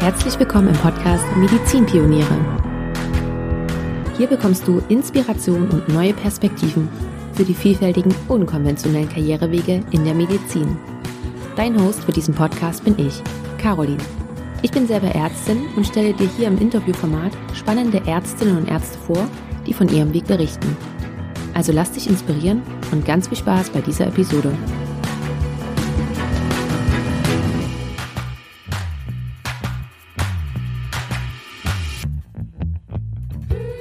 Herzlich willkommen im Podcast Medizinpioniere. Hier bekommst du Inspiration und neue Perspektiven für die vielfältigen, unkonventionellen Karrierewege in der Medizin. Dein Host für diesen Podcast bin ich, Caroline. Ich bin selber Ärztin und stelle dir hier im Interviewformat spannende Ärztinnen und Ärzte vor, die von ihrem Weg berichten. Also lass dich inspirieren und ganz viel Spaß bei dieser Episode.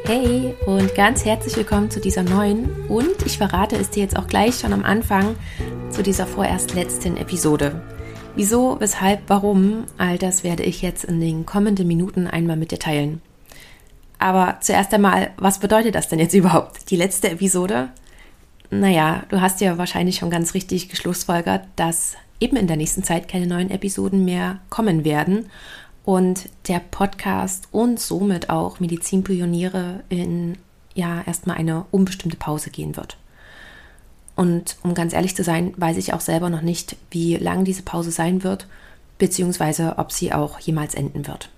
Hey und ganz herzlich willkommen zu dieser neuen und ich verrate es dir jetzt auch gleich schon am Anfang zu dieser vorerst letzten Episode. Wieso, weshalb, warum, all das werde ich jetzt in den kommenden Minuten einmal mit dir teilen. Aber zuerst einmal, was bedeutet das denn jetzt überhaupt? Die letzte Episode? Naja, du hast ja wahrscheinlich schon ganz richtig geschlussfolgert, dass eben in der nächsten Zeit keine neuen Episoden mehr kommen werden und der Podcast und somit auch Medizinpioniere in ja erstmal eine unbestimmte Pause gehen wird. Und um ganz ehrlich zu sein, weiß ich auch selber noch nicht, wie lang diese Pause sein wird, beziehungsweise ob sie auch jemals enden wird.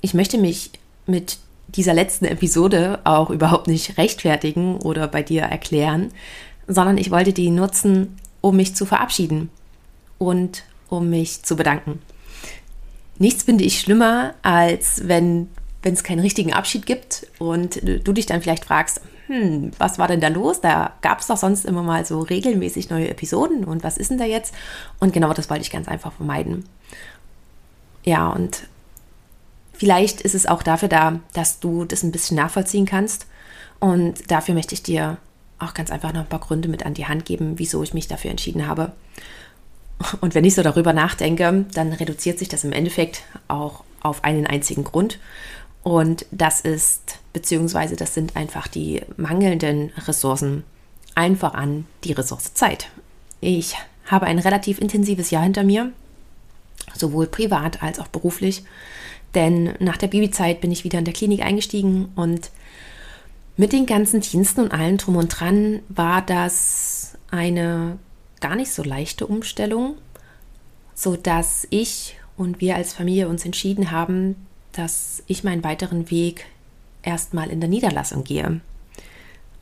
Ich möchte mich mit dieser letzten Episode auch überhaupt nicht rechtfertigen oder bei dir erklären, sondern ich wollte die nutzen, um mich zu verabschieden und um mich zu bedanken. Nichts finde ich schlimmer, als wenn es keinen richtigen Abschied gibt und du dich dann vielleicht fragst, hm, was war denn da los? Da gab es doch sonst immer mal so regelmäßig neue Episoden und was ist denn da jetzt? Und genau das wollte ich ganz einfach vermeiden. Ja, und vielleicht ist es auch dafür da, dass du das ein bisschen nachvollziehen kannst. Und dafür möchte ich dir auch ganz einfach noch ein paar Gründe mit an die Hand geben, wieso ich mich dafür entschieden habe. Und wenn ich so darüber nachdenke, dann reduziert sich das im Endeffekt auch auf einen einzigen Grund. Und das ist, beziehungsweise das sind einfach die mangelnden Ressourcen. Einfach an die Ressource Zeit. Ich habe ein relativ intensives Jahr hinter mir, sowohl privat als auch beruflich. Denn nach der Babyzeit bin ich wieder in der Klinik eingestiegen und mit den ganzen Diensten und allem drum und dran war das eine gar nicht so leichte Umstellung, sodass ich und wir als Familie uns entschieden haben, dass ich meinen weiteren Weg erstmal in der Niederlassung gehe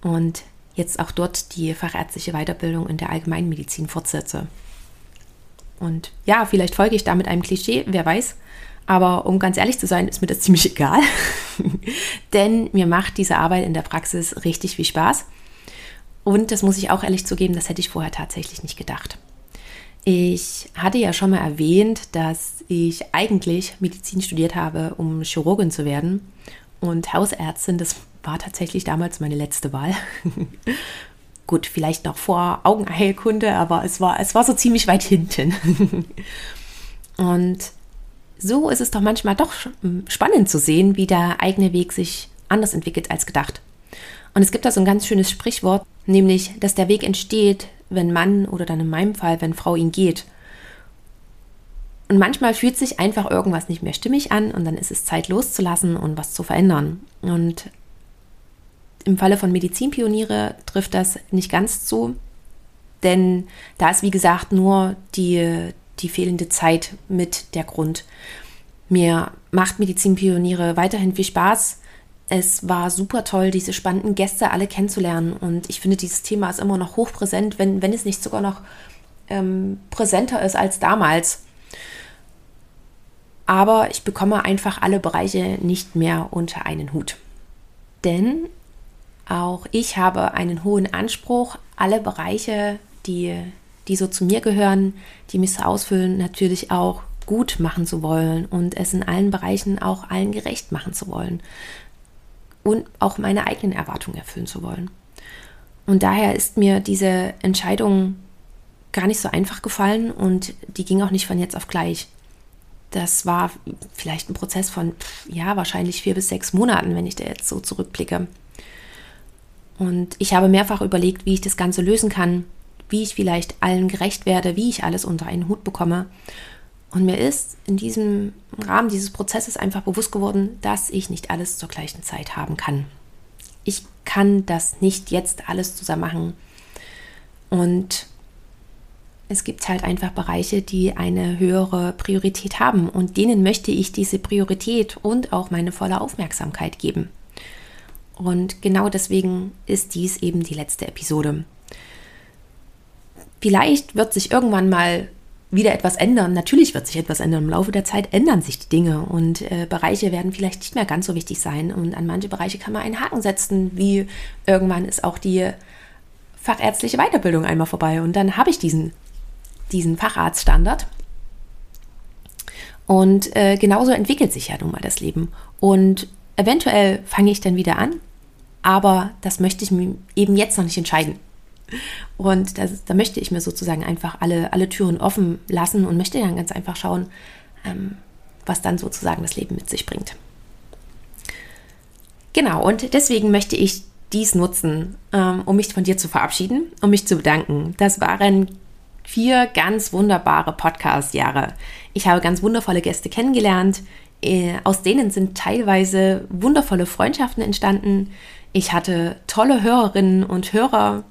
und jetzt auch dort die fachärztliche Weiterbildung in der Allgemeinmedizin fortsetze. Und ja, vielleicht folge ich damit einem Klischee, wer weiß. Aber um ganz ehrlich zu sein, ist mir das ziemlich egal. Denn mir macht diese Arbeit in der Praxis richtig viel Spaß. Und das muss ich auch ehrlich zugeben, das hätte ich vorher tatsächlich nicht gedacht. Ich hatte ja schon mal erwähnt, dass ich eigentlich Medizin studiert habe, um Chirurgin zu werden. Und Hausärztin, das war tatsächlich damals meine letzte Wahl. Gut, vielleicht noch vor Augenheilkunde, aber es war, es war so ziemlich weit hinten. Und so ist es doch manchmal doch spannend zu sehen, wie der eigene Weg sich anders entwickelt als gedacht. Und es gibt da so ein ganz schönes Sprichwort, nämlich, dass der Weg entsteht, wenn Mann oder dann in meinem Fall, wenn Frau ihn geht. Und manchmal fühlt sich einfach irgendwas nicht mehr stimmig an und dann ist es Zeit loszulassen und was zu verändern. Und im Falle von Medizinpioniere trifft das nicht ganz zu, denn da ist wie gesagt nur die, die fehlende Zeit mit der Grund. Mir macht Medizinpioniere weiterhin viel Spaß. Es war super toll, diese spannenden Gäste alle kennenzulernen. Und ich finde, dieses Thema ist immer noch hochpräsent, wenn, wenn es nicht sogar noch ähm, präsenter ist als damals. Aber ich bekomme einfach alle Bereiche nicht mehr unter einen Hut. Denn auch ich habe einen hohen Anspruch, alle Bereiche, die, die so zu mir gehören, die mich so ausfüllen, natürlich auch gut machen zu wollen und es in allen Bereichen auch allen gerecht machen zu wollen und auch meine eigenen Erwartungen erfüllen zu wollen. Und daher ist mir diese Entscheidung gar nicht so einfach gefallen und die ging auch nicht von jetzt auf gleich. Das war vielleicht ein Prozess von, ja, wahrscheinlich vier bis sechs Monaten, wenn ich da jetzt so zurückblicke. Und ich habe mehrfach überlegt, wie ich das Ganze lösen kann, wie ich vielleicht allen gerecht werde, wie ich alles unter einen Hut bekomme. Und mir ist in diesem Rahmen dieses Prozesses einfach bewusst geworden, dass ich nicht alles zur gleichen Zeit haben kann. Ich kann das nicht jetzt alles zusammen machen. Und es gibt halt einfach Bereiche, die eine höhere Priorität haben und denen möchte ich diese Priorität und auch meine volle Aufmerksamkeit geben. Und genau deswegen ist dies eben die letzte Episode. Vielleicht wird sich irgendwann mal wieder etwas ändern. Natürlich wird sich etwas ändern. Im Laufe der Zeit ändern sich die Dinge und äh, Bereiche werden vielleicht nicht mehr ganz so wichtig sein. Und an manche Bereiche kann man einen Haken setzen, wie irgendwann ist auch die fachärztliche Weiterbildung einmal vorbei und dann habe ich diesen, diesen Facharztstandard. Und äh, genauso entwickelt sich ja nun mal das Leben. Und eventuell fange ich dann wieder an, aber das möchte ich mir eben jetzt noch nicht entscheiden. Und das, da möchte ich mir sozusagen einfach alle, alle Türen offen lassen und möchte dann ganz einfach schauen, ähm, was dann sozusagen das Leben mit sich bringt. Genau, und deswegen möchte ich dies nutzen, ähm, um mich von dir zu verabschieden, um mich zu bedanken. Das waren vier ganz wunderbare Podcast-Jahre. Ich habe ganz wundervolle Gäste kennengelernt. Äh, aus denen sind teilweise wundervolle Freundschaften entstanden. Ich hatte tolle Hörerinnen und Hörer,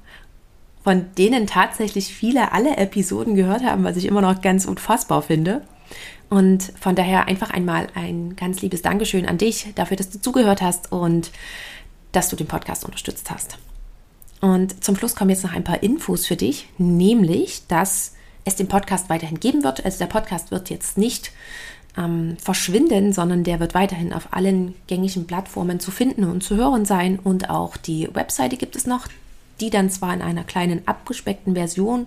von denen tatsächlich viele alle Episoden gehört haben, was ich immer noch ganz unfassbar finde. Und von daher einfach einmal ein ganz liebes Dankeschön an dich dafür, dass du zugehört hast und dass du den Podcast unterstützt hast. Und zum Schluss kommen jetzt noch ein paar Infos für dich, nämlich, dass es den Podcast weiterhin geben wird. Also der Podcast wird jetzt nicht ähm, verschwinden, sondern der wird weiterhin auf allen gängigen Plattformen zu finden und zu hören sein. Und auch die Webseite gibt es noch, die dann zwar in einer kleinen abgespeckten Version,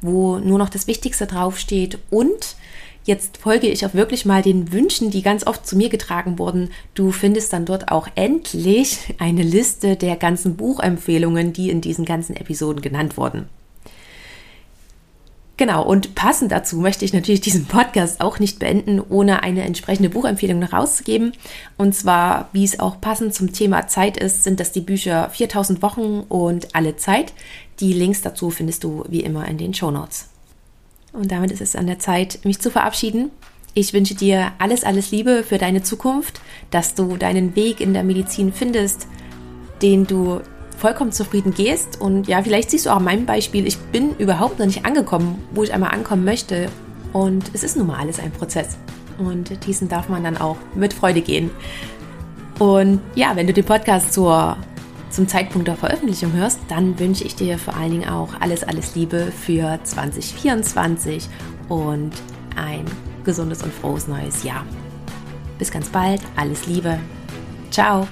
wo nur noch das Wichtigste draufsteht und Jetzt folge ich auch wirklich mal den Wünschen, die ganz oft zu mir getragen wurden. Du findest dann dort auch endlich eine Liste der ganzen Buchempfehlungen, die in diesen ganzen Episoden genannt wurden. Genau, und passend dazu möchte ich natürlich diesen Podcast auch nicht beenden, ohne eine entsprechende Buchempfehlung noch rauszugeben. Und zwar, wie es auch passend zum Thema Zeit ist, sind das die Bücher 4000 Wochen und Alle Zeit. Die Links dazu findest du wie immer in den Show Notes. Und damit ist es an der Zeit, mich zu verabschieden. Ich wünsche dir alles, alles Liebe für deine Zukunft, dass du deinen Weg in der Medizin findest, den du vollkommen zufrieden gehst. Und ja, vielleicht siehst du auch an meinem Beispiel, ich bin überhaupt noch nicht angekommen, wo ich einmal ankommen möchte. Und es ist nun mal alles ein Prozess. Und diesen darf man dann auch mit Freude gehen. Und ja, wenn du den Podcast zur zum Zeitpunkt der Veröffentlichung hörst, dann wünsche ich dir vor allen Dingen auch alles, alles Liebe für 2024 und ein gesundes und frohes neues Jahr. Bis ganz bald, alles Liebe. Ciao.